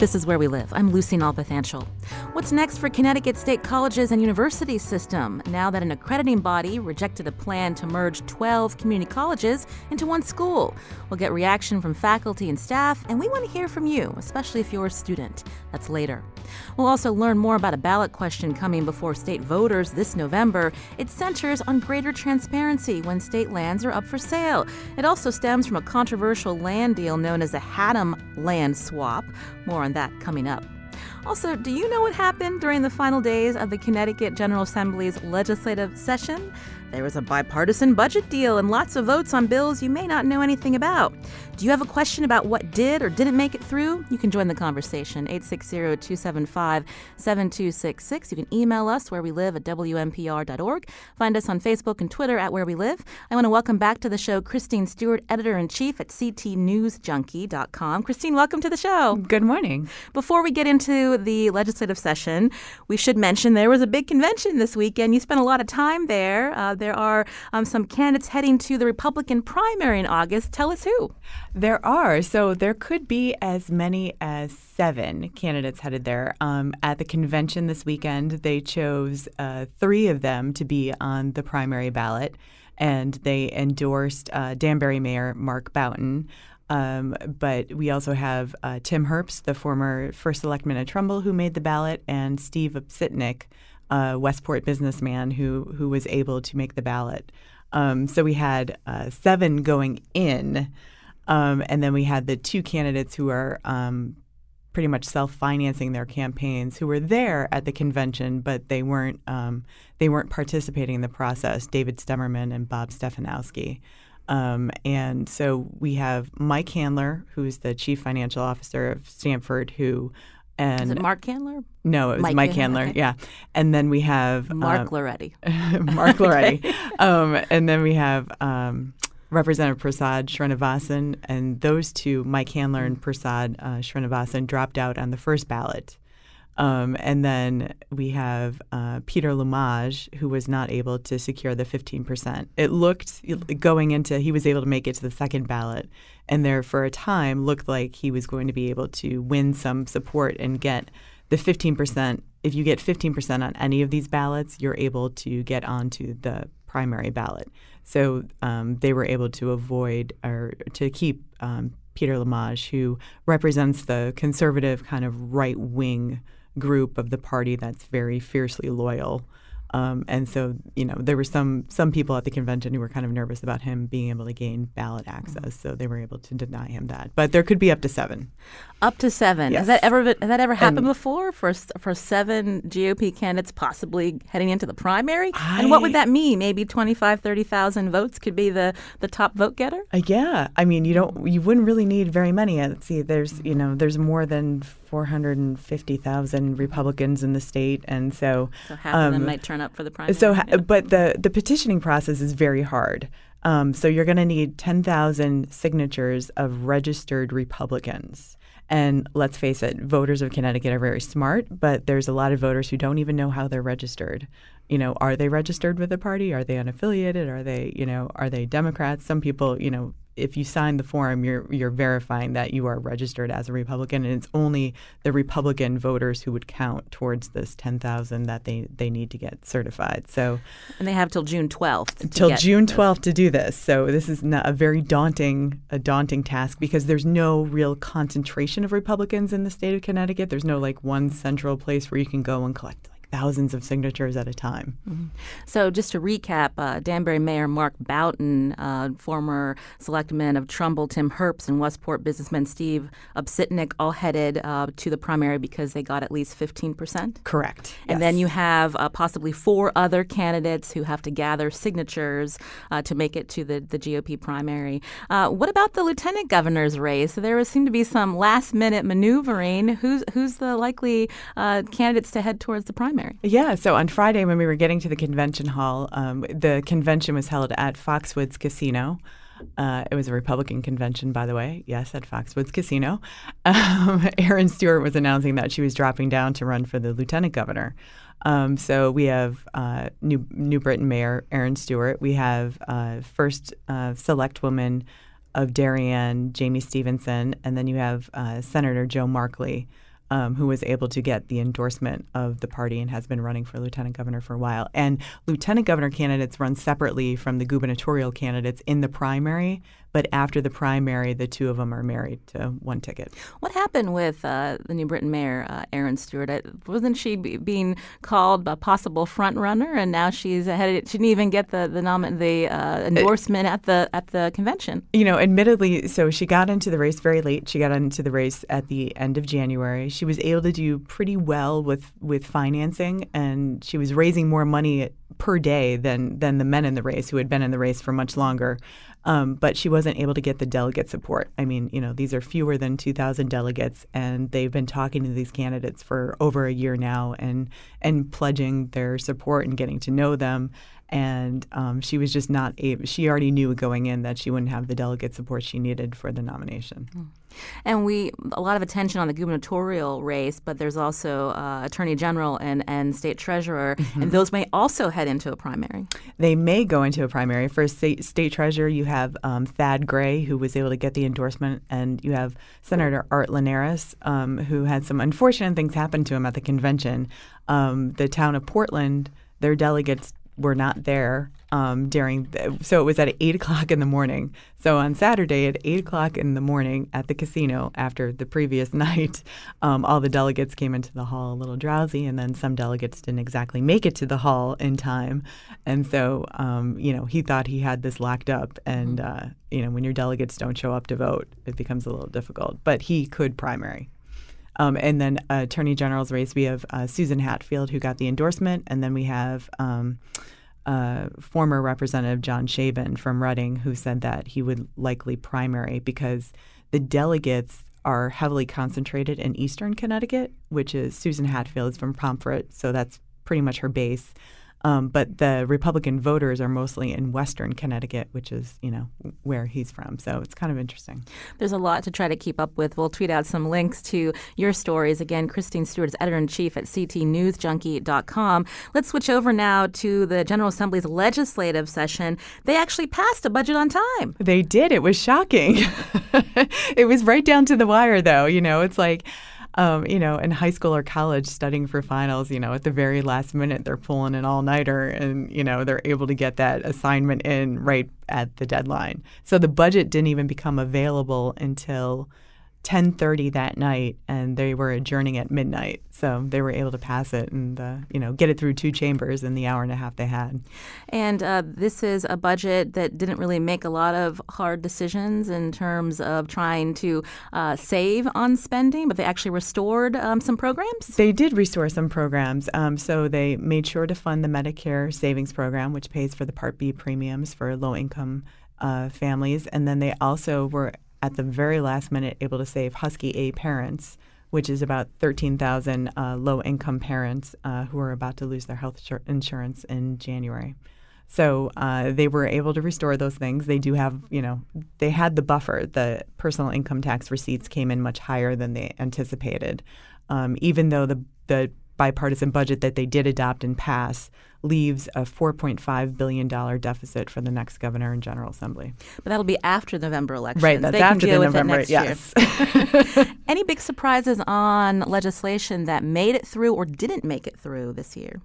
This is Where We Live. I'm Lucy Nalpathanchel. What's next for Connecticut State Colleges and University System now that an accrediting body rejected a plan to merge 12 community colleges into one school? We'll get reaction from faculty and staff, and we want to hear from you, especially if you're a student. That's later. We'll also learn more about a ballot question coming before state voters this November. It centers on greater transparency when state lands are up for sale. It also stems from a controversial land deal known as the Haddam land swap. More on that coming up. Also, do you know what happened during the final days of the Connecticut General Assembly's legislative session? There was a bipartisan budget deal and lots of votes on bills you may not know anything about. Do you have a question about what did or didn't make it through? You can join the conversation 860-275-7266. You can email us where we live at wnpr.org. Find us on Facebook and Twitter at where we live. I want to welcome back to the show Christine Stewart, editor in chief at ctnewsjunkie.com. Christine, welcome to the show. Good morning. Before we get into the legislative session, we should mention there was a big convention this weekend. You spent a lot of time there. Uh, there are um, some candidates heading to the Republican primary in August. Tell us who. There are. So there could be as many as seven candidates headed there. Um, at the convention this weekend, they chose uh, three of them to be on the primary ballot, and they endorsed uh, Danbury Mayor Mark Boughton. Um, but we also have uh, Tim Herbst, the former first selectman at Trumbull, who made the ballot, and Steve Obsitnik, a Westport businessman who who was able to make the ballot. Um, so we had uh, seven going in, um, and then we had the two candidates who are um, pretty much self-financing their campaigns, who were there at the convention, but they weren't um, they weren't participating in the process. David Stemerman and Bob Stefanowski. Um, and so we have Mike Handler, who's the chief financial officer of Stamford, who and Is it Mark Handler? No, it was Mike Mike, Handler. okay. Yeah, and then we have Mark um, Lauretti. Mark Lauretti, um, and then we have um, Representative Prasad Srinivasan, and those two, Mike Handler and Prasad uh, Srinivasan, dropped out on the first ballot. Um, and then we have uh, Peter Lumaj, who was not able to secure the 15%. It looked, going into, he was able to make it to the second ballot, and there for a time looked like he was going to be able to win some support and get the 15%. If you get 15% on any of these ballots, you're able to get onto the primary ballot. So um, they were able to avoid or to keep um, Peter Lumaj, who represents the conservative kind of right wing group of the party that's very fiercely loyal. Um, and so, you know, there were some some people at the convention who were kind of nervous about him being able to gain ballot access, so they were able to deny him that. But there could be up to seven. Up to seven. Yes. Has that ever been, has that ever happened And- before for for seven GOP candidates possibly heading into the primary? and what would that mean? Maybe 25, 30,000 votes could be the, the top vote getter? Uh, yeah, I mean, you don't, you wouldn't really need very many. Let's see, there's, you know, there's more than four hundred and fifty thousand Republicans in the state, and so, So half of them um, might turn up for the primary. So, yeah. but the the petitioning process is very hard. Um, so you're going to need ten thousand signatures of registered Republicans. And let's face it, voters of Connecticut are very smart, but there's a lot of voters who don't even know how they're registered. You know, are they registered with a party? Are they unaffiliated? Are they, you know, are they Democrats? Some people, you know, if you sign the form, you're you're verifying that you are registered as a Republican, and it's only the Republican voters who would count towards this ten thousand that they they need to get certified. So and they have till June 12th. till June 12th to do this. So this is not a very daunting a daunting task because there's no real concentration of Republicans in the state of Connecticut. There's no like one central place where you can go and collect thousands of signatures at a time. Mm-hmm. So, just to recap, uh, Danbury Mayor Mark Boughton, uh, former selectman of Trumbull, Tim Herbst, and Westport businessman Steve Obsitnik all headed uh, to the primary because they got at least 15%? Correct. And yes. then you have uh, possibly four other candidates who have to gather signatures uh, to make it to the, the GOP primary. Uh, what about the lieutenant governor's race? There seemed to be some last minute maneuvering. Who's, who's the likely candidates to head towards the primary? Primary. Yeah. So on Friday, when we were getting to the convention hall, um, the convention was held at Foxwoods Casino. Uh, it was a Republican convention, by the way. Yes, at Foxwoods Casino. Um, Erin Stewart was announcing that she was dropping down to run for the lieutenant governor. Um, so we have uh, New New Britain Mayor Erin Stewart. We have uh, first uh, select woman of Darien, Jayme Stevenson, and then you have uh, Senator Joe Markley um, who was able to get the endorsement of the party and has been running for lieutenant governor for a while. And lieutenant governor candidates run separately from the gubernatorial candidates in the primary but after the primary, the two of them are married to one ticket. What happened with uh, the New Britain mayor, uh, Erin Stewart? Wasn't she be- being called a possible front runner, and now she's ahead? She didn't even get the the, nom- the uh, endorsement at the at the convention. You know, admittedly, so she got into the race very late. She got into the race at the end of January. She was able to do pretty well with with financing, and she was raising more money per day than than the men in the race who had been in the race for much longer. Um, but she wasn't able to get the delegate support. I mean, you know, these are fewer than 2,000 delegates, and they've been talking to these candidates for over a year now, and and pledging their support and getting to know them. And um, she was just not able. She already knew going in that she wouldn't have the delegate support she needed for the nomination. Mm. And we a lot of attention on the gubernatorial race, but there's also uh, attorney general and, and state treasurer, mm-hmm. and those may also head into a primary. They may go into a primary. For state, state treasurer, you have um, Thad Gray, who was able to get the endorsement, and you have Senator Art Linares, um, who had some unfortunate things happen to him at the convention. Um, the town of Portland, their delegates were not there um, during the, so it was at 8 o'clock in the morning. So on saturday at 8 o'clock in the morning at the casino after the previous night um, all the delegates came into the hall a little drowsy and then some delegates didn't exactly make it to the hall in time. And so um, you know he thought he had this locked up and mm-hmm. uh, you know when your delegates don't show up to vote it becomes a little difficult. But he could primary um, and then uh, Attorney General's race, we have uh, Susan Hatfield, who got the endorsement, and then we have um, uh, former Representative John Shaban from Redding, who said that he would likely primary because the delegates are heavily concentrated in Eastern Connecticut, which is Susan Hatfield is from Pomfret, so that's pretty much her base. Um, but the Republican voters are mostly in Western Connecticut, which is, you know, where he's from. So it's kind of interesting. There's a lot to try to keep up with. We'll tweet out some links to your stories. Again, Christine Stewart is editor in chief at ctnewsjunkie.com. Let's switch over now to the General Assembly's legislative session. They actually passed a budget on time. They did. It was shocking. it was right down to the wire, though. You know, it's like, um, you know, in high school or college studying for finals, you know, at the very last minute they're pulling an all nighter and, you know, they're able to get that assignment in right at the deadline. So the budget didn't even become available until 10:30 that night, and they were adjourning at midnight. So they were able to pass it and uh, you know get it through two chambers in the hour and a half they had. And uh, this is a budget that didn't really make a lot of hard decisions in terms of trying to uh, save on spending, but they actually restored um, some programs. They did restore some programs. Um, so they made sure to fund the Medicare Savings Program, which pays for the Part B premiums for low income. Uh, families, and then they also were at the very last minute able to save Husky A parents, which is about 13,000 uh, low income parents uh, who are about to lose their health insurance in January. So uh, they were able to restore those things. They do have, you know, they had the buffer. The personal income tax receipts came in much higher than they anticipated, um, even though the the bipartisan budget that they did adopt and pass leaves a $4.5 billion deficit for the next governor and general assembly. But that'll be after November elections. Right, that's they after the November. yes. year. Any big surprises on legislation that made it through or didn't make it through this year?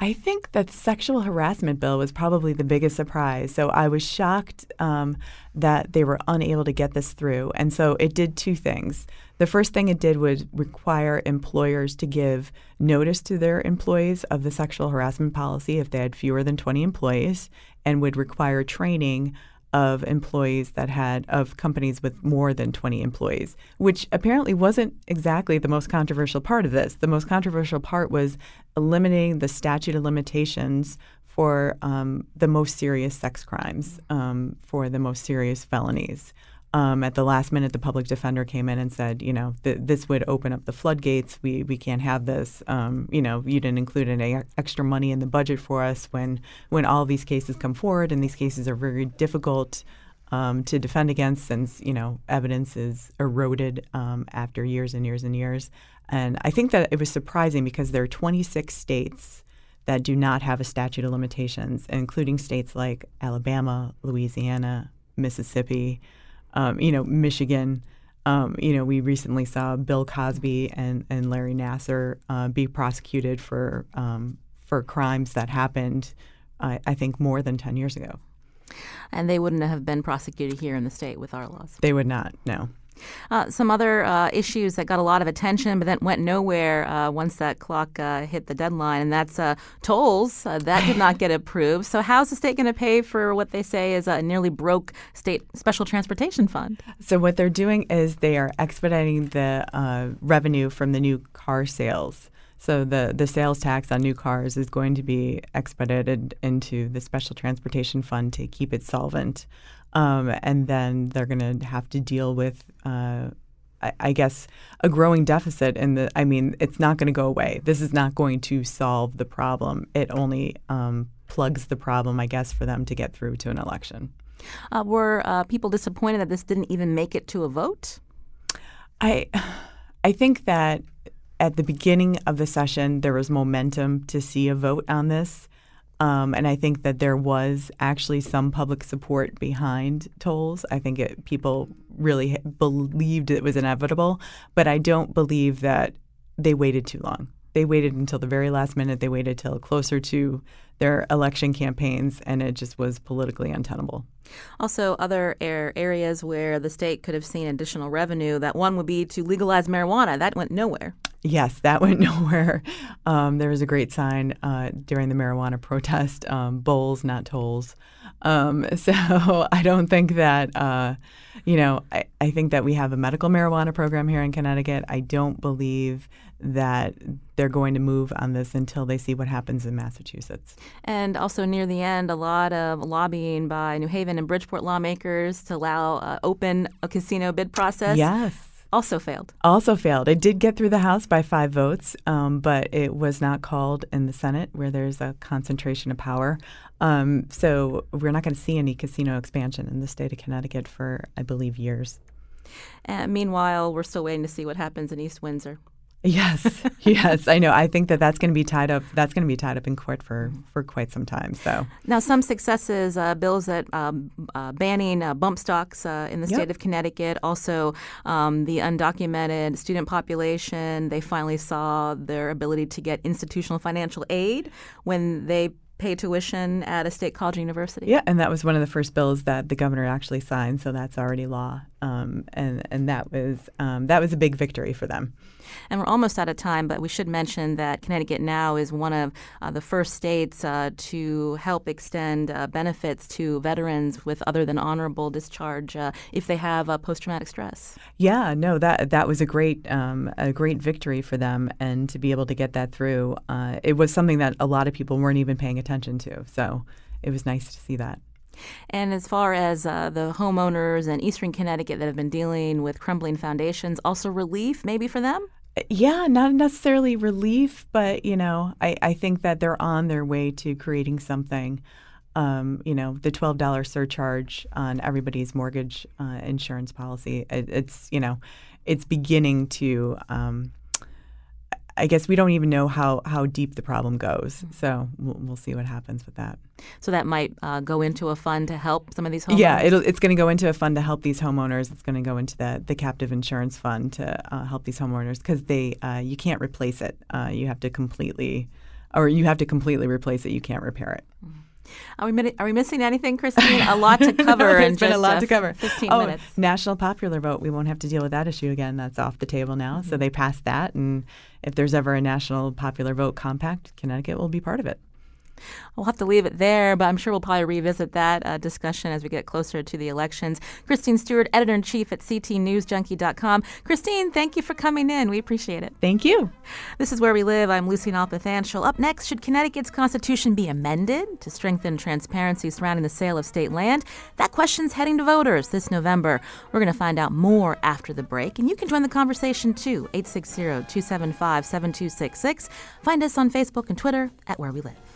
I think that sexual harassment bill was probably the biggest surprise. So I was shocked um, that they were unable to get this through. And so it did two things. The first thing it did was require employers to give notice to their employees of the sexual harassment policy if they had fewer than 20 employees, and would require training of employees that had of companies with more than 20 employees, which apparently wasn't exactly the most controversial part of this. The most controversial part was eliminating the statute of limitations for um, the most serious sex crimes, um, for the most serious felonies. Um, at the last minute, the public defender came in and said, you know, th- this would open up the floodgates. We we can't have this. Um, you know, you didn't include any extra money in the budget for us when when all these cases come forward, and these cases are very difficult um, to defend against, since you know evidence is eroded um, after years and years and years. And I think that it was surprising because there are 26 states that do not have a statute of limitations, including states like Alabama, Louisiana, Mississippi um, you know, Michigan. Um, you know, we recently saw Bill Cosby and, and Larry Nassar uh, be prosecuted for um, for crimes that happened, uh, I think, more than ten years ago. And they wouldn't have been prosecuted here in the state with our laws. They would not. No. Uh, some other uh, issues that got a lot of attention, but then went nowhere uh, once that clock uh, hit the deadline, and that's uh, tolls. Uh, that did not get approved. So, how's the state going to pay for what they say is a nearly broke state special transportation fund? So, what they're doing is they are expediting the revenue from the new car sales. So the, the sales tax on new cars is going to be expedited into the special transportation fund to keep it solvent. Um, and then they're going to have to deal with, uh, I, I, guess, a growing deficit. And the, I mean, it's not going to go away. This is not going to solve the problem. It only um, plugs the problem, I guess, for them to get through to an election. Uh, were uh, people disappointed that this didn't even make it to a vote? I, I think that at the beginning of the session, there was momentum to see a vote on this. Um, and I think that there was actually some public support behind tolls. I think it, people really believed it was inevitable, but I don't believe that they waited too long. They waited until the very last minute. They waited till closer to their election campaigns, and it just was politically untenable. Also, other areas where the state could have seen additional revenue, that one would be to legalize marijuana. That went nowhere. Yes, that went nowhere. Um, there was a great sign uh, during the marijuana protest um, bowls, not tolls. Um, so I don't think that, uh, you know, I, I think that we have a medical marijuana program here in Connecticut. I don't believe that they're going to move on this until they see what happens in Massachusetts. And also near the end, a lot of lobbying by New Haven and Bridgeport lawmakers to allow uh, open a casino bid process. Yes also failed. Also failed. It did get through the House by five votes, um, but it was not called in the Senate, where there's a concentration of power. Um, so we're not going to see any casino expansion in the state of Connecticut for, I believe, years. And meanwhile, we're still waiting to see what happens in East Windsor. Yes, yes, I know. I think that that's going to be tied up. That's going to be tied up in court for for quite some time. So now, some successes, uh, bills that um, uh, banning uh, bump stocks uh, in the yep. state of Connecticut, also um, the undocumented student population. They finally saw their ability to get institutional financial aid when they pay tuition at a state college or university. Yeah, and that was one of the first bills that the governor actually signed, so that's already law, um, and and that was um, that was a big victory for them. And we're almost out of time, but we should mention that Connecticut now is one of uh, the first states uh, to help extend uh, benefits to veterans with other than honorable discharge uh, if they have post traumatic stress. Yeah, no, that that was a great um, a great victory for them, and to be able to get that through, uh, it was something that a lot of people weren't even paying attention to. So it was nice to see that. And as far as uh, the homeowners in Eastern Connecticut that have been dealing with crumbling foundations, also relief maybe for them? Yeah, not necessarily relief, but you know, I, I think that they're on their way to creating something. Um, you know, the twelve dollar surcharge on everybody's mortgage uh, insurance policy. It, it's you know, it's beginning to. Um, I guess we don't even know how, how deep the problem goes. So we'll, we'll see what happens with that. So that might uh, go into a fund to help some of these homeowners? Yeah, it'll, it's going to go into a fund to help these homeowners. It's going to go into the, the captive insurance fund to uh, help these homeowners because they uh, you can't replace it. Uh, you have to completely, or you have to completely replace it. You can't repair it. Mm-hmm. Are we, are we missing anything, Christine? A lot to cover There's in been just a lot uh, to cover. 15 oh, minutes. National popular vote. We won't have to deal with that issue again. That's off the table now. Mm-hmm. So they passed that, and if there's ever a national popular vote compact, Connecticut will be part of it. We'll have to leave it there, but I'm sure we'll probably revisit that uh, discussion as we get closer to the elections. Christine Stewart, editor in chief at CTNewsJunkie.com. Christine, thank you for coming in. We appreciate it. Thank you. This is Where We Live. I'm Lucy Nalpathanchel. Up next, should Connecticut's constitution be amended to strengthen transparency surrounding the sale of state land? That question's heading to voters this November. We're going to find out more after the break, and you can join the conversation too. 860 275 7266. Find us on Facebook and Twitter at Where We Live.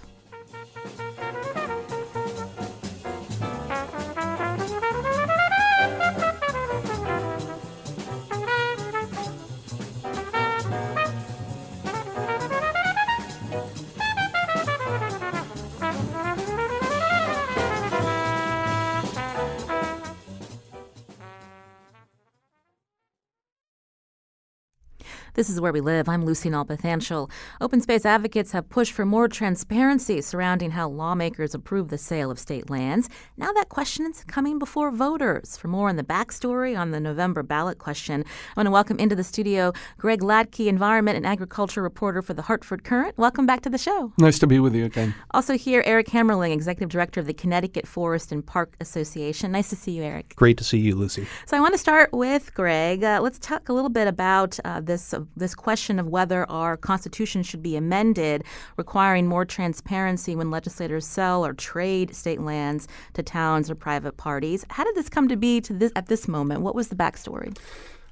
This is Where We Live. I'm Lucy Nalpathanchel. Open space advocates have pushed for more transparency surrounding how lawmakers approve the sale of state lands. Now that question is coming before voters. For more on the backstory on the November ballot question, I want to welcome into the studio Greg Hladky, environment and agriculture reporter for the Hartford Courant. Welcome back to the show. Nice to be with you again. Also here, Eric Hammerling, executive director of the Connecticut Forest and Park Association. Nice to see you, Eric. Great to see you, Lucy. So I want to start with Greg. Uh, let's talk a little bit about uh, this this question of whether our constitution should be amended, requiring more transparency when legislators sell or trade state lands to towns or private parties. How did this come to be to this at this moment? What was the backstory?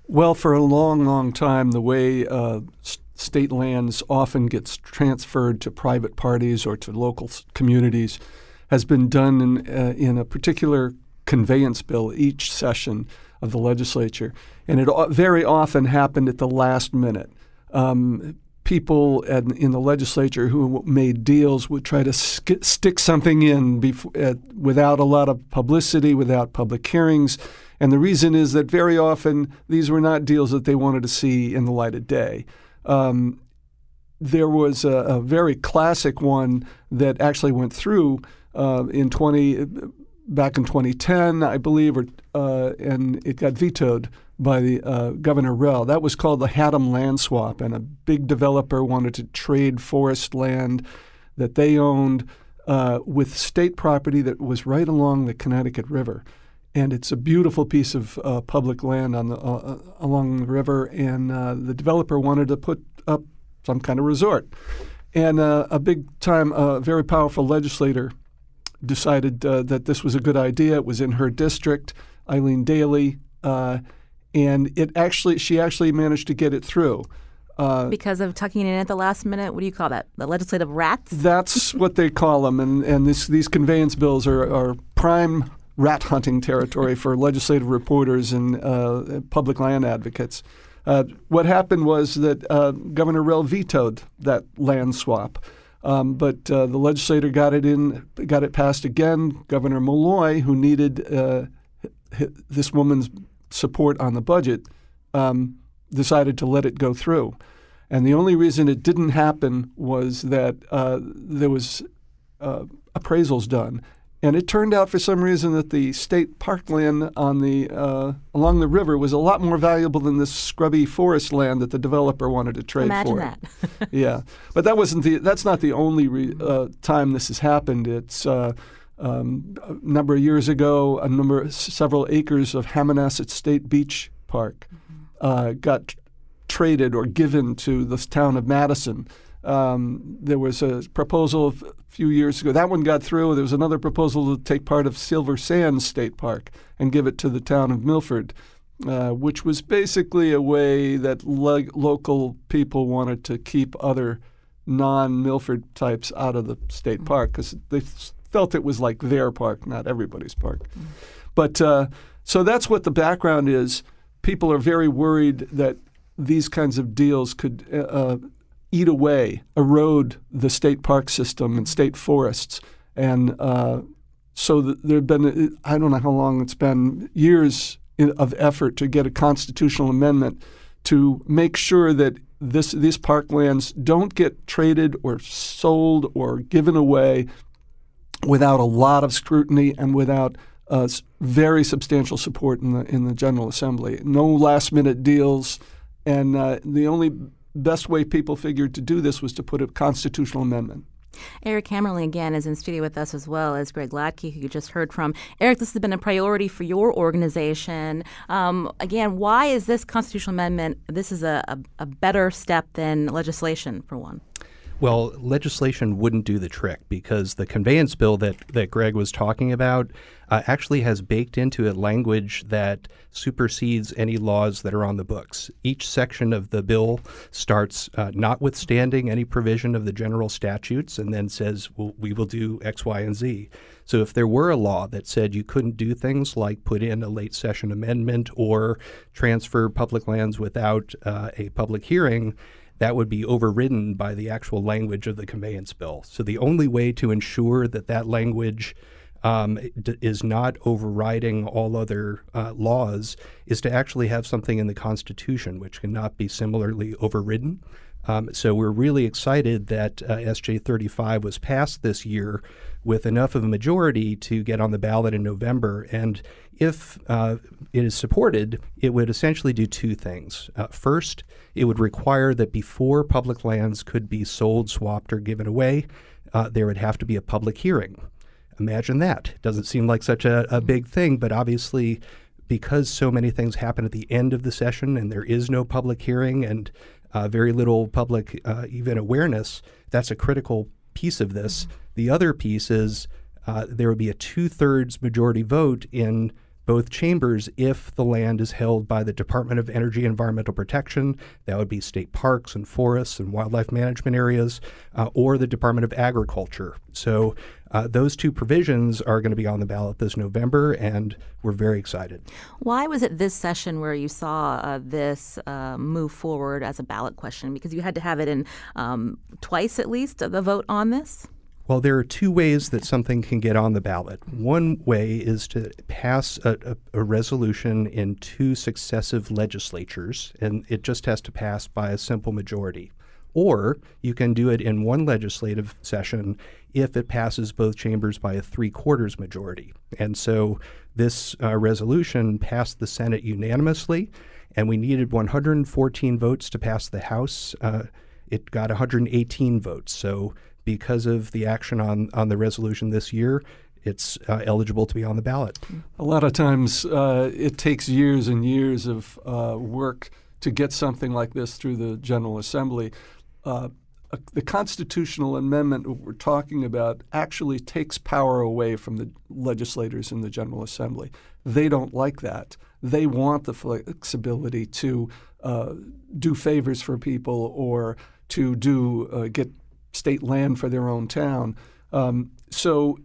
Well, for a long, long time, the way uh, state lands often gets transferred to private parties or to local s- communities has been done in, uh, in a particular conveyance bill each session of the legislature. And it very often happened at the last minute. Um, people at, in the legislature who made deals would try to sk- stick something in uh, without a lot of publicity, without public hearings. And the reason is that very often these were not deals that they wanted to see in the light of day. Um, there was a, a, very classic one that actually went through uh, in 20 back in 2010, I believe, or, uh, and it got vetoed by the uh, Governor Rell. That was called the Haddam land swap, and a big developer wanted to trade forest land that they owned uh, with state property that was right along the Connecticut River. And it's a beautiful piece of uh, public land on the, uh, along the river, and uh, the developer wanted to put up some kind of resort. And uh, a big time, uh, very powerful legislator decided uh, that this was a good idea. It was in her district, Eileen Daily, uh, and it actually she actually managed to get it through. Uh, because of tucking in at the last minute, what do you call that? The legislative rats? That's what they call them, and and this, these conveyance bills are, are prime rat hunting territory for legislative reporters and uh, public land advocates. Uh, what happened was that uh, Governor Rell vetoed that land swap. Um, but uh, the legislator got it in, got it passed again. Governor Malloy, who needed uh, this woman's support on the budget, um, decided to let it go through. And the only reason it didn't happen was that uh, there was uh, appraisals done, and it turned out for some reason that the state parkland on the uh, along the river was a lot more valuable than this scrubby forest land that the developer wanted to trade Imagine for. that. yeah, but that wasn't the. That's not the only re, uh, time this has happened. It's uh, um, a number of years ago. A number, several acres of Hammonasset State Beach Park mm-hmm. got t- traded or given to the town of Madison. Um, there was a proposal a few years ago. That one got through. There was another proposal to take part of Silver Sands State Park and give it to the town of Milford, uh, which was basically a way that lo- local people wanted to keep other non-Milford types out of the state mm-hmm. park because they felt it was like their park, not everybody's park. Mm-hmm. But uh, so that's what the background is. People are very worried that these kinds of deals could uh, eat away, erode the state park system and state forests. And uh, so there have been, I don't know how long it's been, years of effort to get a constitutional amendment to make sure that this, these parklands don't get traded or sold or given away without a lot of scrutiny and without uh, very substantial support in the in the General Assembly. No last minute deals, and uh, the only best way people figured to do this was to put a constitutional amendment. Eric Hammerling again is in studio with us as well as Greg Hladky, who you just heard from. Eric, this has been a priority for your organization. Um, again, why is this constitutional amendment? This is a, a, a better step than legislation, for one. Well, legislation wouldn't do the trick because the conveyance bill that, that Greg was talking about uh, actually has baked into it language that supersedes any laws that are on the books. Each section of the bill starts uh, notwithstanding any provision of the general statutes and then says, well, we will do X, Y, and Z. So if there were a law that said you couldn't do things like put in a late session amendment or transfer public lands without uh, a public hearing, that would be overridden by the actual language of the conveyance bill. So the only way to ensure that that language um, is not overriding all other uh, laws is to actually have something in the Constitution which cannot be similarly overridden. Um, so we're really excited that uh, SJ 35 was passed this year with enough of a majority to get on the ballot in November. And if uh, it is supported, it would essentially do two things. Uh, first, it would require that before public lands could be sold, swapped, or given away, uh, there would have to be a public hearing. Imagine that. Doesn't seem like such a, a big thing, but obviously, because so many things happen at the end of the session and there is no public hearing and uh, very little public uh, even awareness, that's a critical piece of this. The other piece is uh, there would be a two thirds majority vote in both chambers if the land is held by the Department of Energy and Environmental Protection, that would be state parks and forests and wildlife management areas, uh, or the Department of Agriculture. So uh, those two provisions are going to be on the ballot this November, and we're very excited. Why was it this session where you saw uh, this uh, move forward as a ballot question? Because you had to have it in um, twice at least, the vote on this? Well, there are two ways that something can get on the ballot. One way is to pass a, a, a, resolution in two successive legislatures, and it just has to pass by a simple majority. Or you can do it in one legislative session if it passes both chambers by a three quarters majority. And so this uh, resolution passed the Senate unanimously, and we needed 114 votes to pass the House. Uh, it got 118 votes. So because of the action on, on the resolution this year, it's uh, eligible to be on the ballot. A lot of times uh, it takes years and years of uh, work to get something like this through the General Assembly. Uh, the constitutional amendment we're talking about actually takes power away from the legislators in the General Assembly. They don't like that. They want the flexibility to uh, do favors for people or to do uh, get state land for their own town. Um, so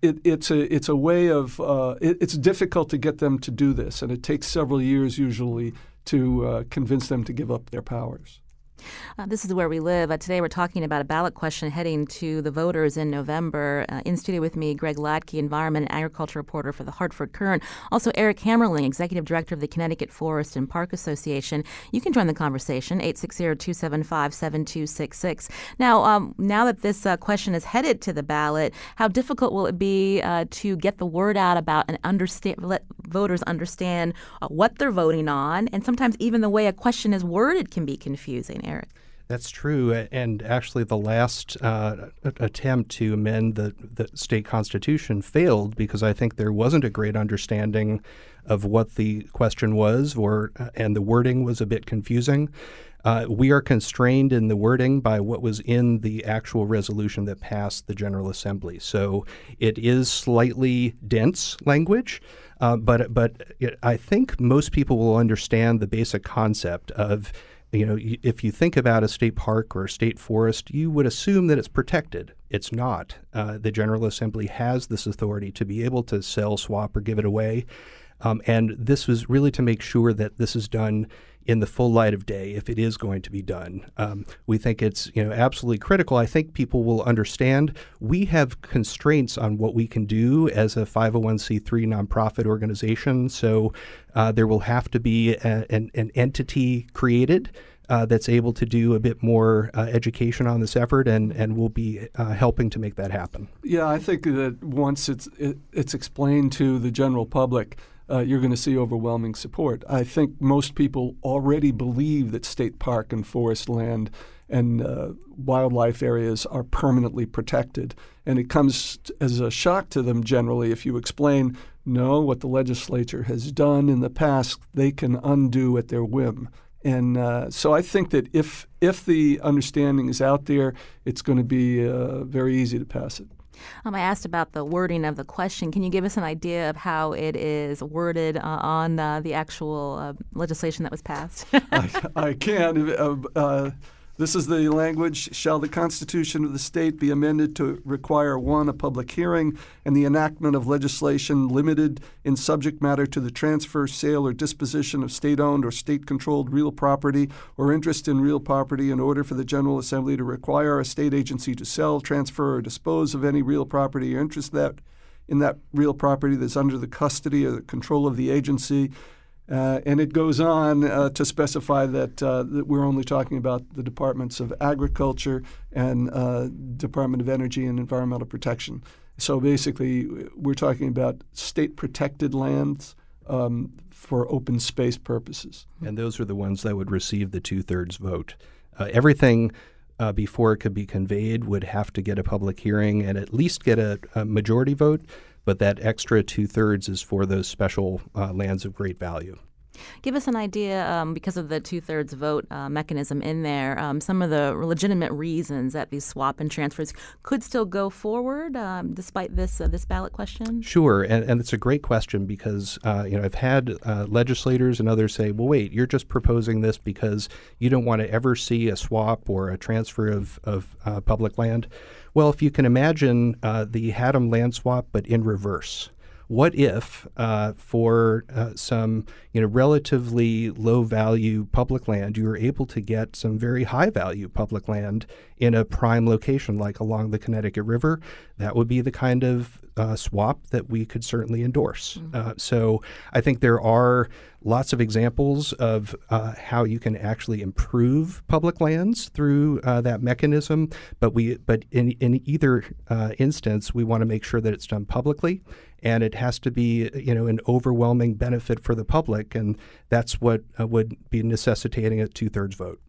it, it's a it's a way of uh, it, it's difficult to get them to do this, and it takes several years usually to uh, convince them to give up their powers. Uh, this is where we live. Uh, today we're talking about a ballot question heading to the voters in November. Uh, in studio with me, Greg Hladky, environment and agriculture reporter for the Hartford Courant. Also, Eric Hammerling, executive director of the Connecticut Forest and Park Association. You can join the conversation, 860-275-7266. Now, um, now that this uh, question is headed to the ballot, how difficult will it be uh, to get the word out about and understand, let voters understand uh, what they're voting on, and sometimes even the way a question is worded can be confusing, Eric? That's true. And actually, the last uh, attempt to amend the, the state constitution failed because I think there wasn't a great understanding of what the question was, or uh, and the wording was a bit confusing. Uh, we are constrained in the wording by what was in the actual resolution that passed the General Assembly. So it is slightly dense language, uh, but but it, I think most people will understand the basic concept of you know, if you think about a state park or a state forest, you would assume that it's protected. It's not. Uh, the General Assembly has this authority to be able to sell, swap, or give it away. Um, and this was really to make sure that this is done in the full light of day if it is going to be done. Um, we think it's you know absolutely critical. I think people will understand we have constraints on what we can do as a 501c3 nonprofit organization. So uh, there will have to be a, an, an entity created. Uh, that's able to do a bit more uh, education on this effort, and and will be uh, helping to make that happen. Yeah, I think that once it's it, it's explained to the general public, uh, you're going to see overwhelming support. I think most people already believe that state park and forest land and uh, wildlife areas are permanently protected. And it comes as a shock to them generally if you explain, no, what the legislature has done in the past, they can undo at their whim. And uh, so I think that if if the understanding is out there, it's going to be uh, very easy to pass it. Um, I asked about the wording of the question. Can you give us an idea of how it is worded uh, on uh, the actual uh, legislation that was passed? I, I, can. This is the language. Shall the Constitution of the state be amended to require one, a public hearing, and the enactment of legislation limited in subject matter to the transfer, sale, or disposition of state owned or state controlled real property or interest in real property in order for the General Assembly to require a state agency to sell, transfer, or dispose of any real property or interest that in that real property that's under the custody or the control of the agency uh, and it goes on uh, to specify that, uh, that, we're only talking about the departments of agriculture and uh, Department of Energy and Environmental Protection. So basically, we're talking about state protected lands um, for open space purposes. And those are the ones that would receive the two thirds vote. Uh, everything uh, before it could be conveyed would have to get a public hearing and at least get a, a majority vote but that extra two thirds is for those special uh, lands of great value. Give us an idea, um, because of the two thirds vote uh, mechanism in there, um, some of the legitimate reasons that these swap and transfers could still go forward um, despite this uh, this ballot question. Sure, and, and it's a great question because uh, you know I've had uh, legislators and others say, "Well, wait, you're just proposing this because you don't want to ever see a swap or a transfer of of uh, public land." Well, if you can imagine uh, the Haddam land swap, but in reverse. What if, uh, for uh, some you know relatively low value public land, you were able to get some very high value public land in a prime location, like along the Connecticut River? That would be the kind of uh, swap that we could certainly endorse. Mm-hmm. Uh, so I think there are lots of examples of uh, how you can actually improve public lands through uh, that mechanism. But we, but in in either uh, instance, we want to make sure that it's done publicly, and it has to be you know an overwhelming benefit for the public, and that's what uh, would be necessitating a two thirds vote.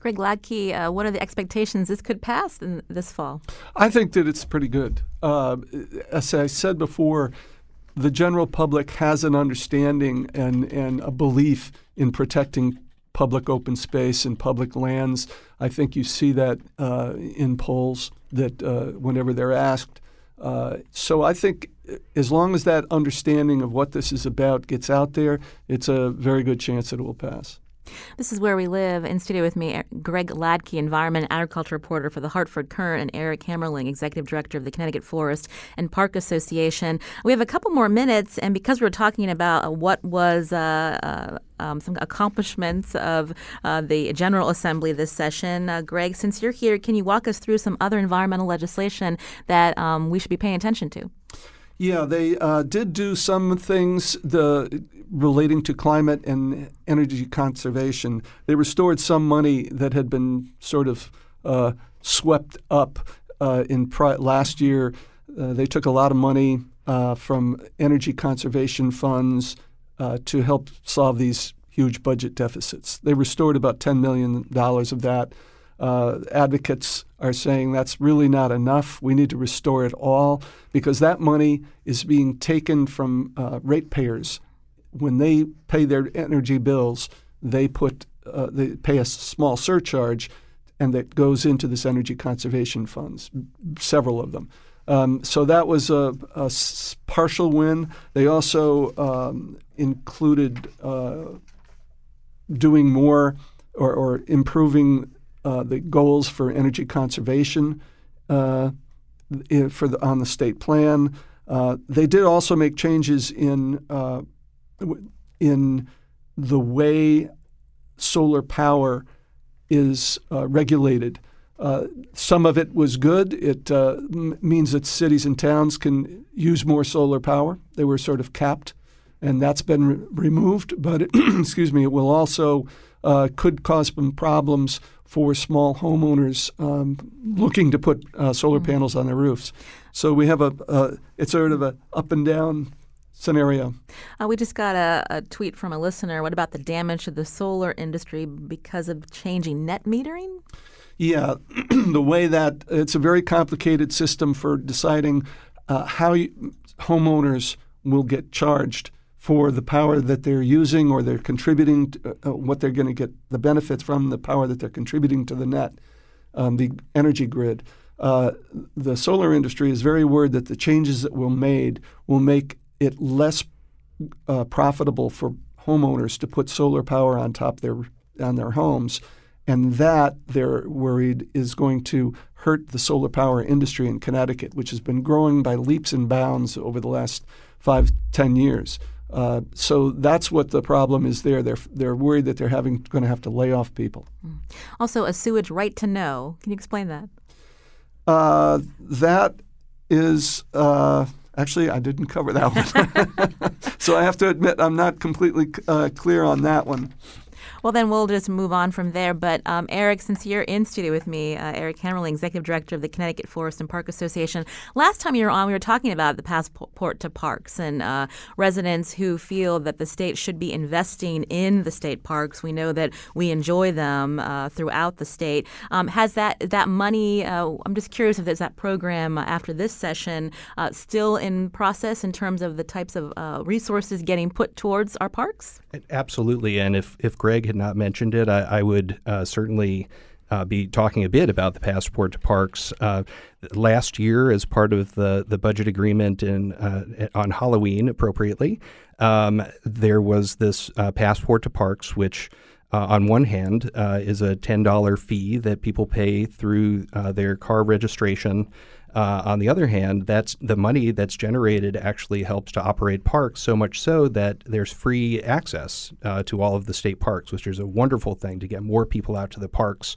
Greg Hladky, uh, what are the expectations this could pass in this fall? I think that it's pretty good. Uh, as I said before, the general public has an understanding and, and a belief in protecting public open space and public lands. I think you see that uh, in polls that uh, whenever they're asked. Uh, so I think as long as that understanding of what this is about gets out there, it's a very good chance that it will pass. This is where we live. In studio with me, Greg Hladky, environment and agriculture reporter for the Hartford Courant, and Eric Hammerling, executive director of the Connecticut Forest and Park Association. We have a couple more minutes, and because we're talking about uh, what was uh, uh, um, some accomplishments of uh, the General Assembly this session, uh, Greg, since you're here, can you walk us through some other environmental legislation that um, we should be paying attention to? Yeah, they uh, did do some things the relating to climate and energy conservation. They restored some money that had been sort of uh, swept up uh, in pri- last year. Uh, they took a lot of money uh, from energy conservation funds uh, to help solve these huge budget deficits. They restored about $10 million of that. Uh, advocates are saying that's really not enough. We need to restore it all because that money is being taken from uh, ratepayers. When they pay their energy bills, they put uh, they pay a small surcharge, and that goes into this energy conservation funds, several of them. Um, so that was a, partial win. They also um, included uh, doing more or, or improving uh, the goals for energy conservation uh, for the, on the state plan. Uh, they did also make changes in uh, in the way solar power is uh, regulated. Uh, some of it was good. It uh, m- means that cities and towns can use more solar power. They were sort of capped, and that's been re- removed. But it, excuse me, it will also uh, could cause some problems for small homeowners um, looking to put uh, solar mm-hmm. panels on their roofs. So we have a, a it's sort of a up and down scenario. Uh, we just got a, a, tweet from a listener. What about the damage to the solar industry because of changing net metering? Yeah, the way that it's a very complicated system for deciding uh, how you, homeowners will get charged for the power that they're using or they're contributing, to, uh, uh what they're going to get the benefits from the power that they're contributing to the net, um, the energy grid. Uh, the solar industry is very worried that the changes that will made will make it less uh, profitable for homeowners to put solar power on top their on their homes, and that they're worried is going to hurt the solar power industry in Connecticut, which has been growing by leaps and bounds over the last five ten years. Uh, so that's what the problem is there. They're they're worried that they're having going to have to lay off people. Mm. Also, a sewage right to know. Can you explain that? Uh, that is uh, Actually, I didn't cover that one. so I have to admit I'm not completely uh, clear on that one. Well, then we'll just move on from there. But um, Eric, since you're in studio with me, uh, Eric Hammerling, Executive Director of the Connecticut Forest and Park Association. Last time you were on, we were talking about the passport to parks and uh, residents who feel that the state should be investing in the state parks. We know that we enjoy them uh, throughout the state. Um, has that that money? Uh, I'm just curious if there's that program after this session uh, still in process in terms of the types of uh, resources getting put towards our parks. Absolutely, and if if Greg had not mentioned it, I, I would uh, certainly uh, be talking a bit about the passport to parks. Uh, last year, as part of the the budget agreement in uh, on Halloween, appropriately, um, there was this uh, passport to parks, which. Uh, on one hand, is a $10 fee that people pay through their car registration uh, on the other hand, that's the money that's generated actually helps to operate parks so much so that there's free access uh, to all of the state parks, which is a wonderful thing to get more people out to the parks.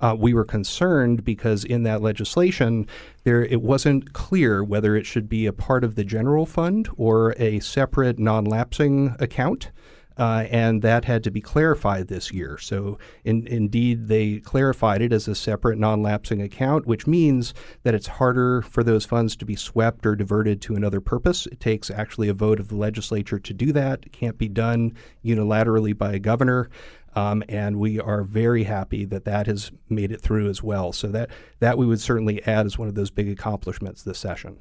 Uh, we were concerned because in that legislation, there it wasn't clear whether it should be a part of the general fund or a separate non-lapsing account. Uh, and that had to be clarified this year. So, in, indeed, they clarified it as a separate non lapsing account, which means that it's harder for those funds to be swept or diverted to another purpose. It takes actually a vote of the legislature to do that. It can't be done unilaterally by a governor. Um, and we are very happy that that has made it through as well. So that that we would certainly add as one of those big accomplishments this session.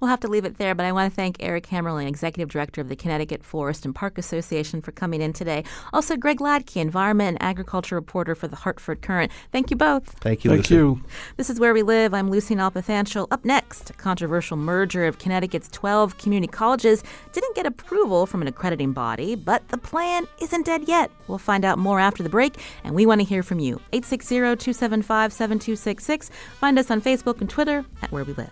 We'll have to leave it there, but I want to thank Eric Hammerling, Executive Director of the Connecticut Forest and Park Association, for coming in today. Also, Greg Hladky, Environment and Agriculture Reporter for the Hartford Courant. Thank you both. Thank you, Thank Lucy. you. This is Where We Live. I'm Lucy Nalpathanchil. Up next, a controversial merger of Connecticut's 12 community colleges didn't get approval from an accrediting body, but the plan isn't dead yet. We'll find out more after the break, and we want to hear from you. 860 275 7266. Find us on Facebook and Twitter at Where We Live.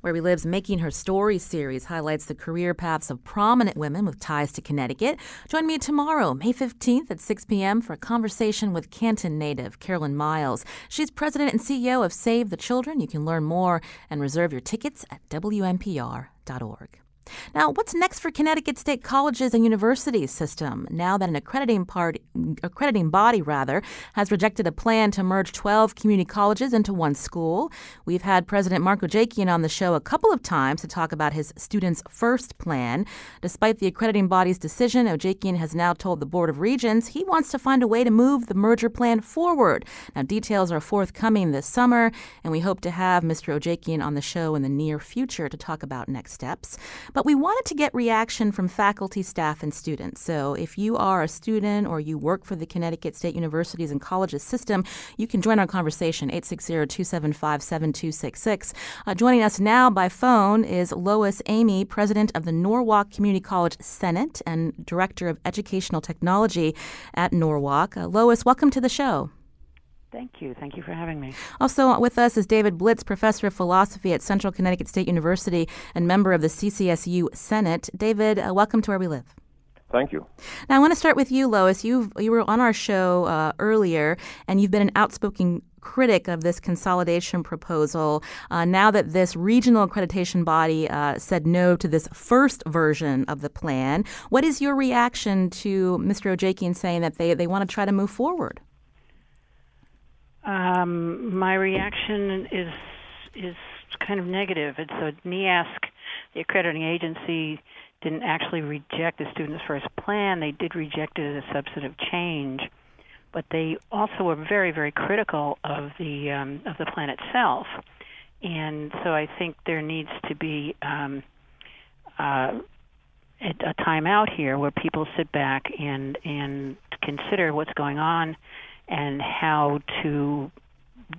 Where We Live's Making Her Story series highlights the career paths of prominent women with ties to Connecticut. Join me tomorrow, May 15th at 6 p.m. for a conversation with Canton native Carolyn Miles. She's president and CEO of Save the Children. You can learn more and reserve your tickets at WNPR.org. Now, what's next for Connecticut State Colleges and Universities system now that an accrediting, party, accrediting body rather has rejected a plan to merge 12 community colleges into one school? We've had President Mark Ojakian on the show a couple of times to talk about his Students First plan. Despite the accrediting body's decision, Ojakian has now told the Board of Regents he wants to find a way to move the merger plan forward. Now, details are forthcoming this summer, and we hope to have Mr. Ojakian on the show in the near future to talk about next steps. but we wanted to get reaction from faculty, staff, and students. So if you are a student or you work for the Connecticut State Universities and Colleges system, you can join our conversation, 860-275-7266. Uh, joining us now by phone is Lois Amy, president of the Norwalk Community College Senate and director of educational technology at Norwalk. Uh, Lois, welcome to the show. Thank you. Thank you for having me. Also with us is David Blitz, professor of philosophy at Central Connecticut State University and member of the CCSU Senate. David, uh, welcome to Where We Live. Thank you. Now, I want to start with you, Lois. You you were on our show uh, earlier, and you've been an outspoken critic of this consolidation proposal. Uh, now that this regional accreditation body uh, said no to this first version of the plan, what is your reaction to Mr. Ojakian saying that they, they want to try to move forward? Um, my reaction is is kind of negative. It's a NEASC, the accrediting agency, didn't actually reject the student's first plan. They did reject it as a substantive change, but they also were very, very critical of the um, of the plan itself. And so I think there needs to be um, uh, a, a time out here where people sit back and and consider what's going on and how to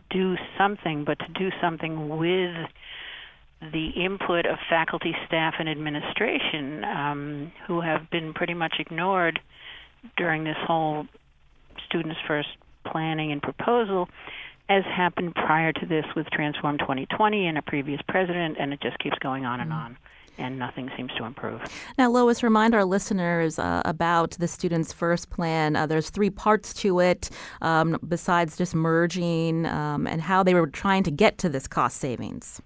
do something, but to do something with the input of faculty, staff, and administration um, who have been pretty much ignored during this whole Students First planning and proposal, as happened prior to this with Transform 2020 and a previous president, and it just keeps going on and on and nothing seems to improve. Now, Lois, remind our listeners uh, about the Students First plan. Uh, there's three parts to it, um, besides just merging, um, and how they were trying to get to this cost savings.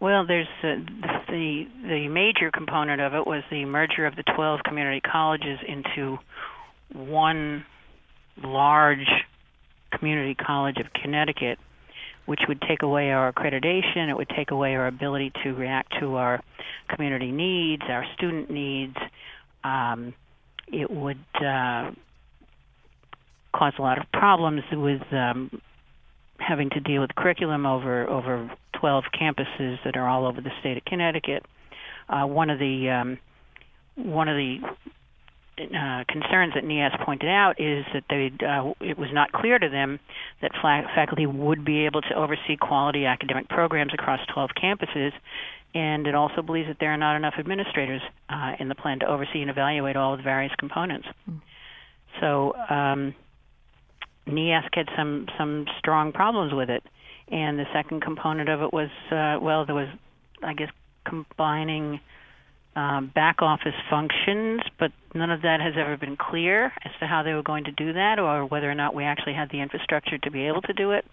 Well, there's uh, the the major component of it was the merger of the 12 community colleges into one large community college of Connecticut which would take away our accreditation. It would take away our ability to react to our community needs, our student needs. Um, it would uh, cause a lot of problems with um, having to deal with curriculum over over 12 campuses that are all over the state of Connecticut. Uh, one of the um, one of the uh, concerns that NEASC pointed out is that they uh, it was not clear to them that faculty would be able to oversee quality academic programs across 12 campuses, and it also believes that there are not enough administrators uh, in the plan to oversee and evaluate all of the various components. Mm. So um, had some some strong problems with it, and the second component of it was uh, well, there was I guess combining um, back office functions, but none of that has ever been clear as to how they were going to do that or whether or not we actually had the infrastructure to be able to do it.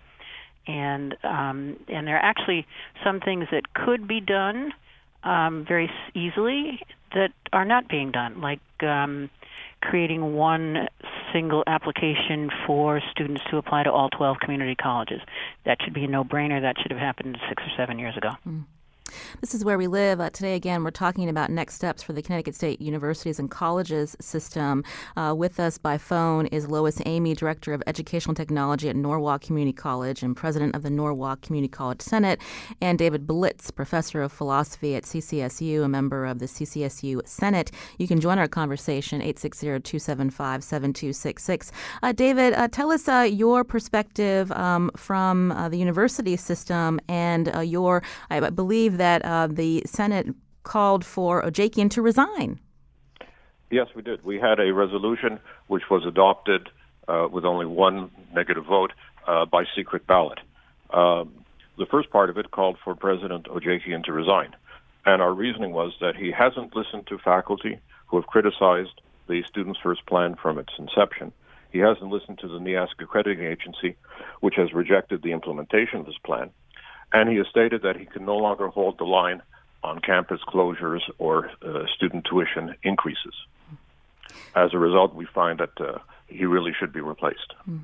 And um, and there are actually some things that could be done um, very easily that are not being done, like um, creating one single application for students to apply to all 12 community colleges. That should be a no-brainer. That should have happened six or seven years ago. Mm. This is where we live. Uh, today, again, we're talking about next steps for the Connecticut State Universities and Colleges system. Uh, with us by phone is Lois Amy, Director of Educational Technology at Norwalk Community College and President of the Norwalk Community College Senate, and David Blitz, Professor of Philosophy at CCSU, a member of the CCSU Senate. You can join our conversation, 860-275-7266. Uh, David, uh, tell us uh, your perspective um, from uh, the university system and your, I believe, that uh, the Senate called for Ojakian to resign. Yes, we did. We had a resolution which was adopted uh, with only one negative vote uh, by secret ballot. Um, the first part of it called for President Ojakian to resign. And our reasoning was that he hasn't listened to faculty who have criticized the Students First plan from its inception. He hasn't listened to the NEASC accrediting agency, which has rejected the implementation of this plan and he has stated that he can no longer hold the line on campus closures or uh, student tuition increases. As a result, we find that uh, he really should be replaced. Mm.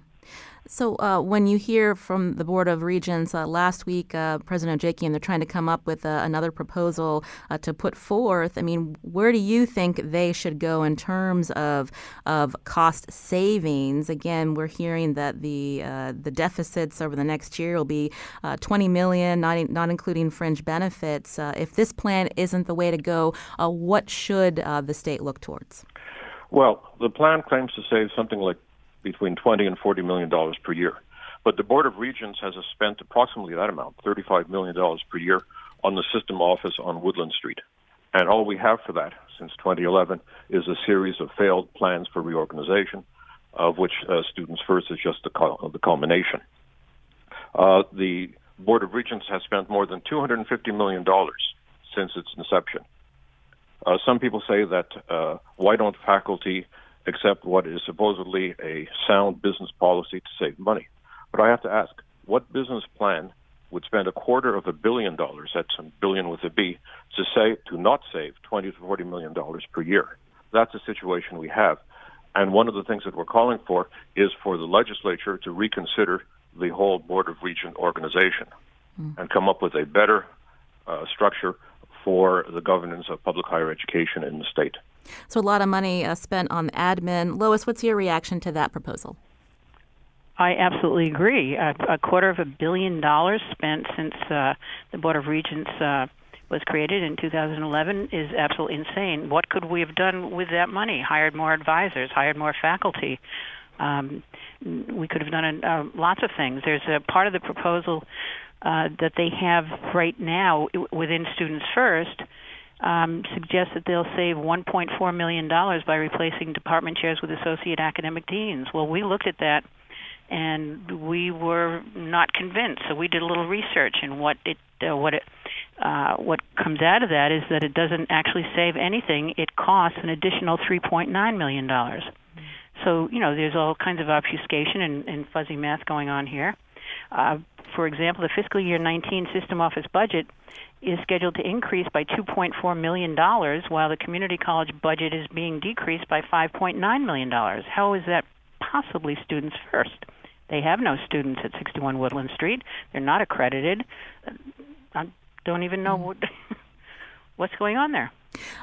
So, uh, when you hear from the Board of Regents uh, last week, uh, President Ojakian, they're trying to come up with uh, another proposal uh, to put forth. I mean, where do you think they should go in terms of of cost savings? Again, we're hearing that the uh, the deficits over the next year will be 20 million, not not including fringe benefits. if this plan isn't the way to go, what should the state look towards? Well, the plan claims to save something like between 20 and 40 million dollars per year. But the Board of Regents has spent approximately that amount, 35 million dollars per year, on the system office on Woodland Street. And all we have for that since 2011 is a series of failed plans for reorganization, of which uh, Students First is just the, cul- the culmination. Uh, the Board of Regents has spent more than $250 million since its inception. Uh, some people say that uh, why don't faculty accept what is supposedly a sound business policy to save money. But I have to ask, what business plan would spend a quarter of a billion dollars, that's a billion with a B, to say to not save 20 to 40 million dollars per year? That's the situation we have. And one of the things that we're calling for is for the legislature to reconsider the whole Board of Regent organization mm. and come up with a better uh, structure for the governance of public higher education in the state. So a lot of money uh, spent on admin. Lois, what's your reaction to that proposal? I absolutely agree. A, a quarter of a billion dollars spent since uh, the Board of Regents uh, was created in 2011 is absolutely insane. What could we have done with that money? Hired more advisors, hired more faculty. Um, we could have done uh, lots of things. There's a part of the proposal uh, that they have right now within Students First um, suggests that they'll save $1.4 million by replacing department chairs with associate academic deans. Well, we looked at that and we were not convinced. So we did a little research, and what it uh, what it uh, what comes out of that is that it doesn't actually save anything. It costs an additional 3.9 million dollars. So you know, there's all kinds of obfuscation and, and fuzzy math going on here. Uh, for example, the fiscal year 19 system office budget is scheduled to increase by $2.4 million, while the community college budget is being decreased by $5.9 million. How is that possibly students first? They have no students at 61 Woodland Street. They're not accredited. I don't even know what, what's going on there.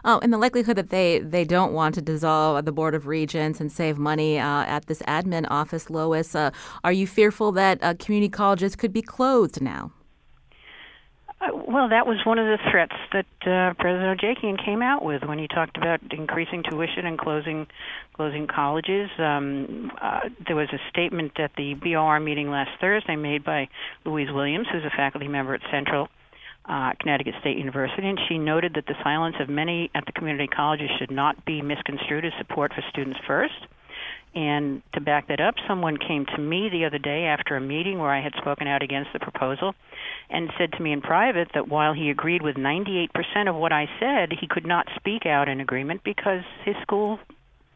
Oh, and the likelihood that they, they don't want to dissolve the Board of Regents and save money uh, at this admin office, Lois, uh, are you fearful that uh, community colleges could be closed now? Uh, well, that was one of the threats that uh, President Ojakian came out with when he talked about increasing tuition and closing closing colleges. Um, uh, there was a statement at the BOR meeting last Thursday made by Louise Williams, who's a faculty member at Central uh, Connecticut State University, and she noted that the silence of many at the community colleges should not be misconstrued as support for students first. And to back that up, someone came to me the other day after a meeting where I had spoken out against the proposal and said to me in private that while he agreed with 98% of what I said, he could not speak out in agreement because his school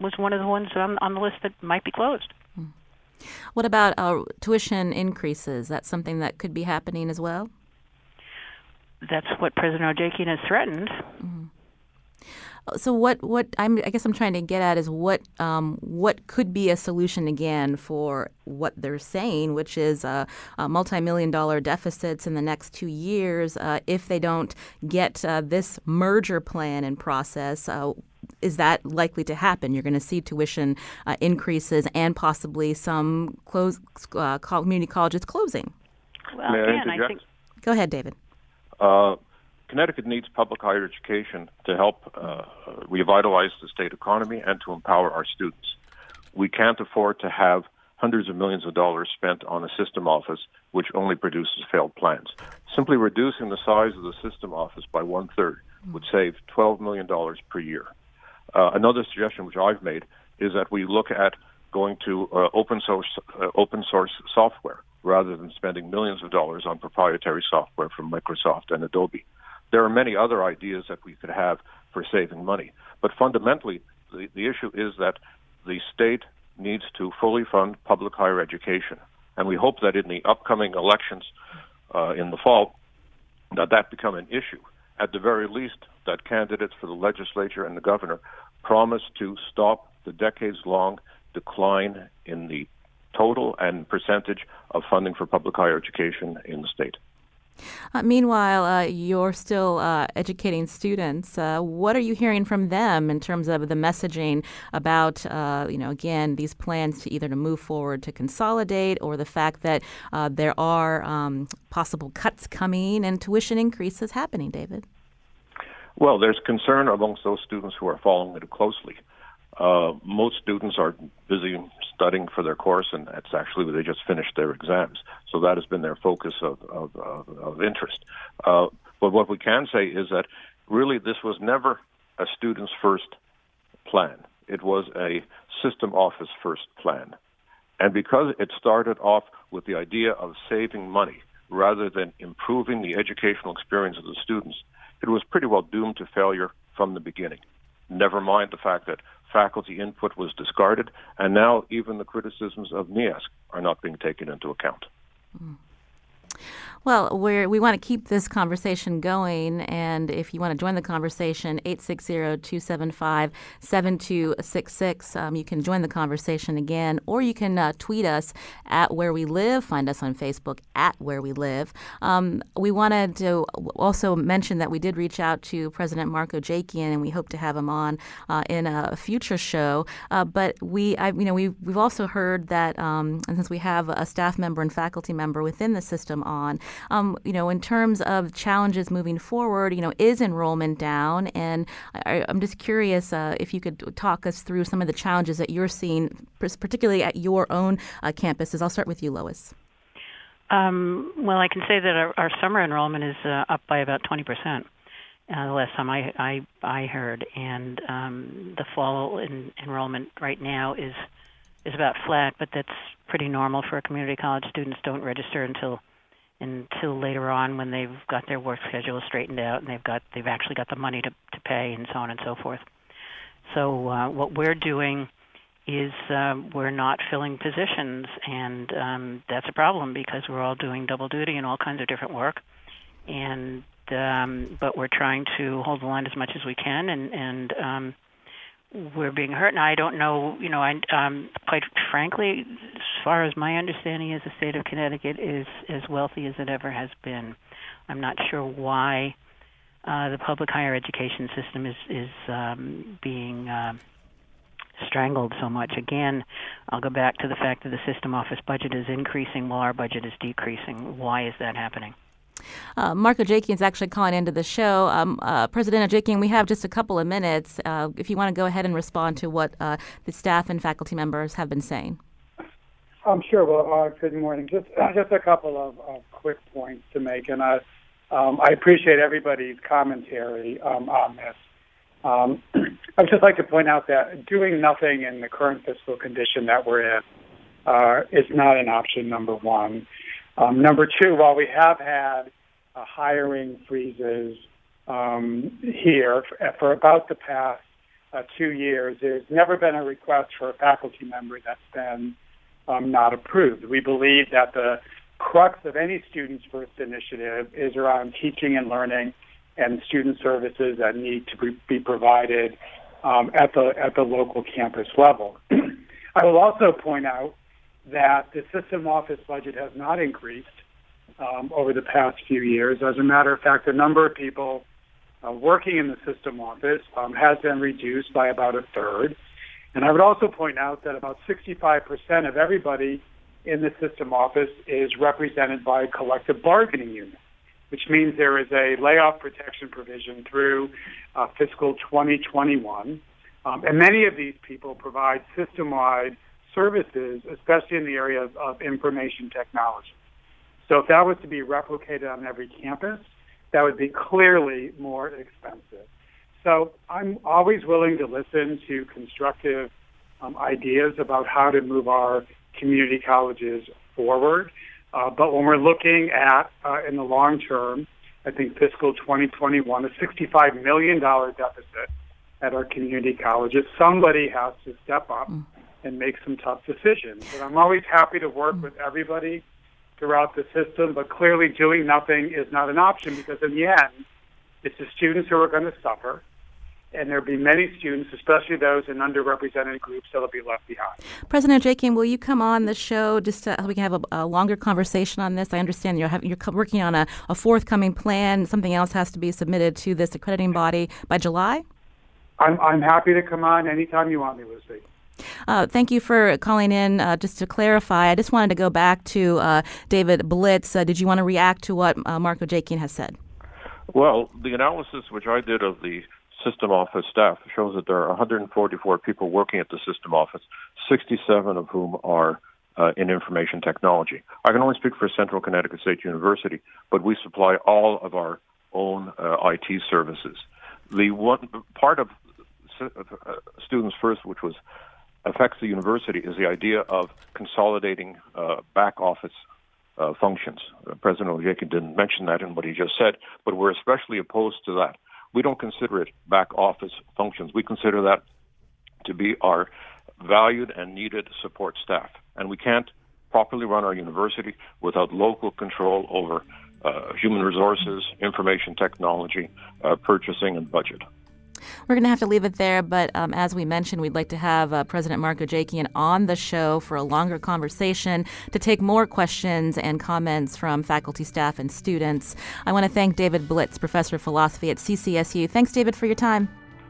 was one of the ones on, on the list that might be closed. Hmm. What about uh, tuition increases? That's something that could be happening as well? That's what President Ojakian has threatened. Mm-hmm. So what what I'm I guess I'm trying to get at is what um, what could be a solution again for what they're saying, which is uh, uh, multi-million dollar deficits in the next two years uh, if they don't get uh, this merger plan in process. Uh, is that likely to happen? You're going to see tuition uh, increases and possibly some close community colleges closing. Well, again, I think. Go ahead, David. Connecticut needs public higher education to help uh, revitalize the state economy and to empower our students. We can't afford to have hundreds of millions of dollars spent on a system office which only produces failed plans. Simply reducing the size of the system office by one third would save $12 million per year. Uh, another suggestion which I've made is that we look at going to uh, open source uh, open source software rather than spending millions of dollars on proprietary software from Microsoft and Adobe. There are many other ideas that we could have for saving money. But fundamentally, the, the issue is that the state needs to fully fund public higher education. And we hope that in the upcoming elections uh, in the fall, that that become an issue. At the very least, that candidates for the legislature and the governor promise to stop the decades-long decline in the total and percentage of funding for public higher education in the state. Uh, meanwhile, uh, you're still uh, educating students. Uh, what are you hearing from them in terms of the messaging about, uh, you know, again, these plans to either to move forward to consolidate or the fact that uh, there are um, possible cuts coming and tuition increases happening, David? Well, there's concern amongst those students who are following it closely. Uh, most students are busy studying for their course, and that's actually where they just finished their exams. So that has been their focus of of, of, of interest. Uh, but what we can say is that really this was never a student's first plan. It was a system office first plan, and because it started off with the idea of saving money rather than improving the educational experience of the students, it was pretty well doomed to failure from the beginning. Never mind the fact that faculty input was discarded, and now even the criticisms of NEASC are not being taken into account. Mm. Well, we we want to keep this conversation going, and if you want to join the conversation, 860-275-7266. Um, you can join the conversation again, or you can uh, tweet us at Where We Live. Find us on Facebook at Where We Live. Um, we wanted to also mention that we did reach out to President Mark Ojakian, and we hope to have him on uh, in a future show. Uh, but we, I, you know, we we've also heard that, um, and since we have a staff member and faculty member within the system on, um, you know, in terms of challenges moving forward, you know, is enrollment down? And I, am just curious uh, if you could talk us through some of the challenges that you're seeing, particularly at your own uh, campuses. I'll start with you, Lois. Um, well, I can say that our, our summer enrollment is uh, up by about 20 percent. Uh, the last time I I, I heard, and um, the fall in, enrollment right now is is about flat, but that's pretty normal for a community college students. Don't register until until later on when they've got their work schedule straightened out and they've got they've actually got the money to to pay and so on and so forth. So uh, what we're doing is um, we're not filling positions, and um, that's a problem because we're all doing double duty and all kinds of different work. And um, but we're trying to hold the line as much as we can, and and um, we're being hurt. And I don't know, you know, I um, quite frankly, as far as my understanding is, the state of Connecticut is as wealthy as it ever has been. I'm not sure why uh, the public higher education system is is um, being uh, strangled so much. Again, I'll go back to the fact that the system office budget is increasing while our budget is decreasing. Why is that happening? Uh, Mark Ojakian is actually calling into the show. Um, uh, President Jakian, we have just a couple of minutes. Uh, if you want to go ahead and respond to what uh, the staff and faculty members have been saying. I'm um, sure. Well, uh, good morning. Just just a couple of, of quick points to make, and I um, I appreciate everybody's commentary um, on this. Um, I would just like to point out that doing nothing in the current fiscal condition that we're in uh, is not an option. Number one. Um, number two, while we have had uh, hiring freezes um, here for, for, about the past uh, two years, there's never been a request for a faculty member that's been um, not approved. We believe that the crux of any Students First initiative is around teaching and learning and student services that need to be, provided um, at the at the local campus level. I will also point out that the system office budget has not increased um, over the past few years. As a matter of fact, the number of people uh, working in the system office um, has been reduced by about a third. And I would also point out that about 65% of everybody in the system office is represented by a collective bargaining unit, which means there is a layoff protection provision through uh, fiscal 2021. Um, and many of these people provide system wide services, especially in the area of, of information technology. So if that was to be replicated on every campus, that would be clearly more expensive. So I'm always willing to listen to constructive um, ideas about how to move our community colleges forward. Uh, but when we're looking at, uh, in the long term, I think fiscal 2021, a $65 million deficit at our community colleges, somebody has to step up mm and make some tough decisions. And I'm always happy to work with everybody throughout the system, but clearly doing nothing is not an option because in the end, it's the students who are going to suffer. and there'll be many students, especially those in underrepresented groups, that'll be left behind. President Ojakian, will you come on the show just so we can have a, a, longer conversation on this? I understand you're, having, you're working on a, a forthcoming plan. Something else has to be submitted to this accrediting body by July? I'm, I'm happy to come on anytime you want me, Lucy. Uh, thank you for calling in. Uh, just to clarify, I just wanted to go back to uh, David Blitz. Uh, did you want to react to what uh, Mark Ojakian has said? Well, the analysis which I did of the system office staff shows that there are 144 people working at the system office, 67 of whom are uh, in information technology. I can only speak for Central Connecticut State University, but we supply all of our own IT services. The one part of Students First, which was affects the university, is the idea of consolidating uh, back office uh, functions. Uh, President Ojakian didn't mention that in what he just said, but we're especially opposed to that. We don't consider it back office functions. We consider that to be our valued and needed support staff. And we can't properly run our university without local control over uh, human resources, information technology, uh, purchasing, and budget. We're going to have to leave it there, but um, as we mentioned, we'd like to have uh, President Marco Ojakian on the show for a longer conversation to take more questions and comments from faculty, staff, and students. I want to thank David Blitz, professor of philosophy at CCSU. Thanks, David, for your time.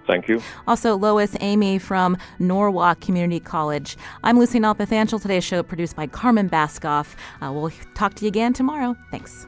Thank you. Also, Lois Amy from Norwalk Community College. I'm Lucy Nalpathanchil. Today's show produced by Carmen Baskauf. Uh, we'll talk to you again tomorrow. Thanks.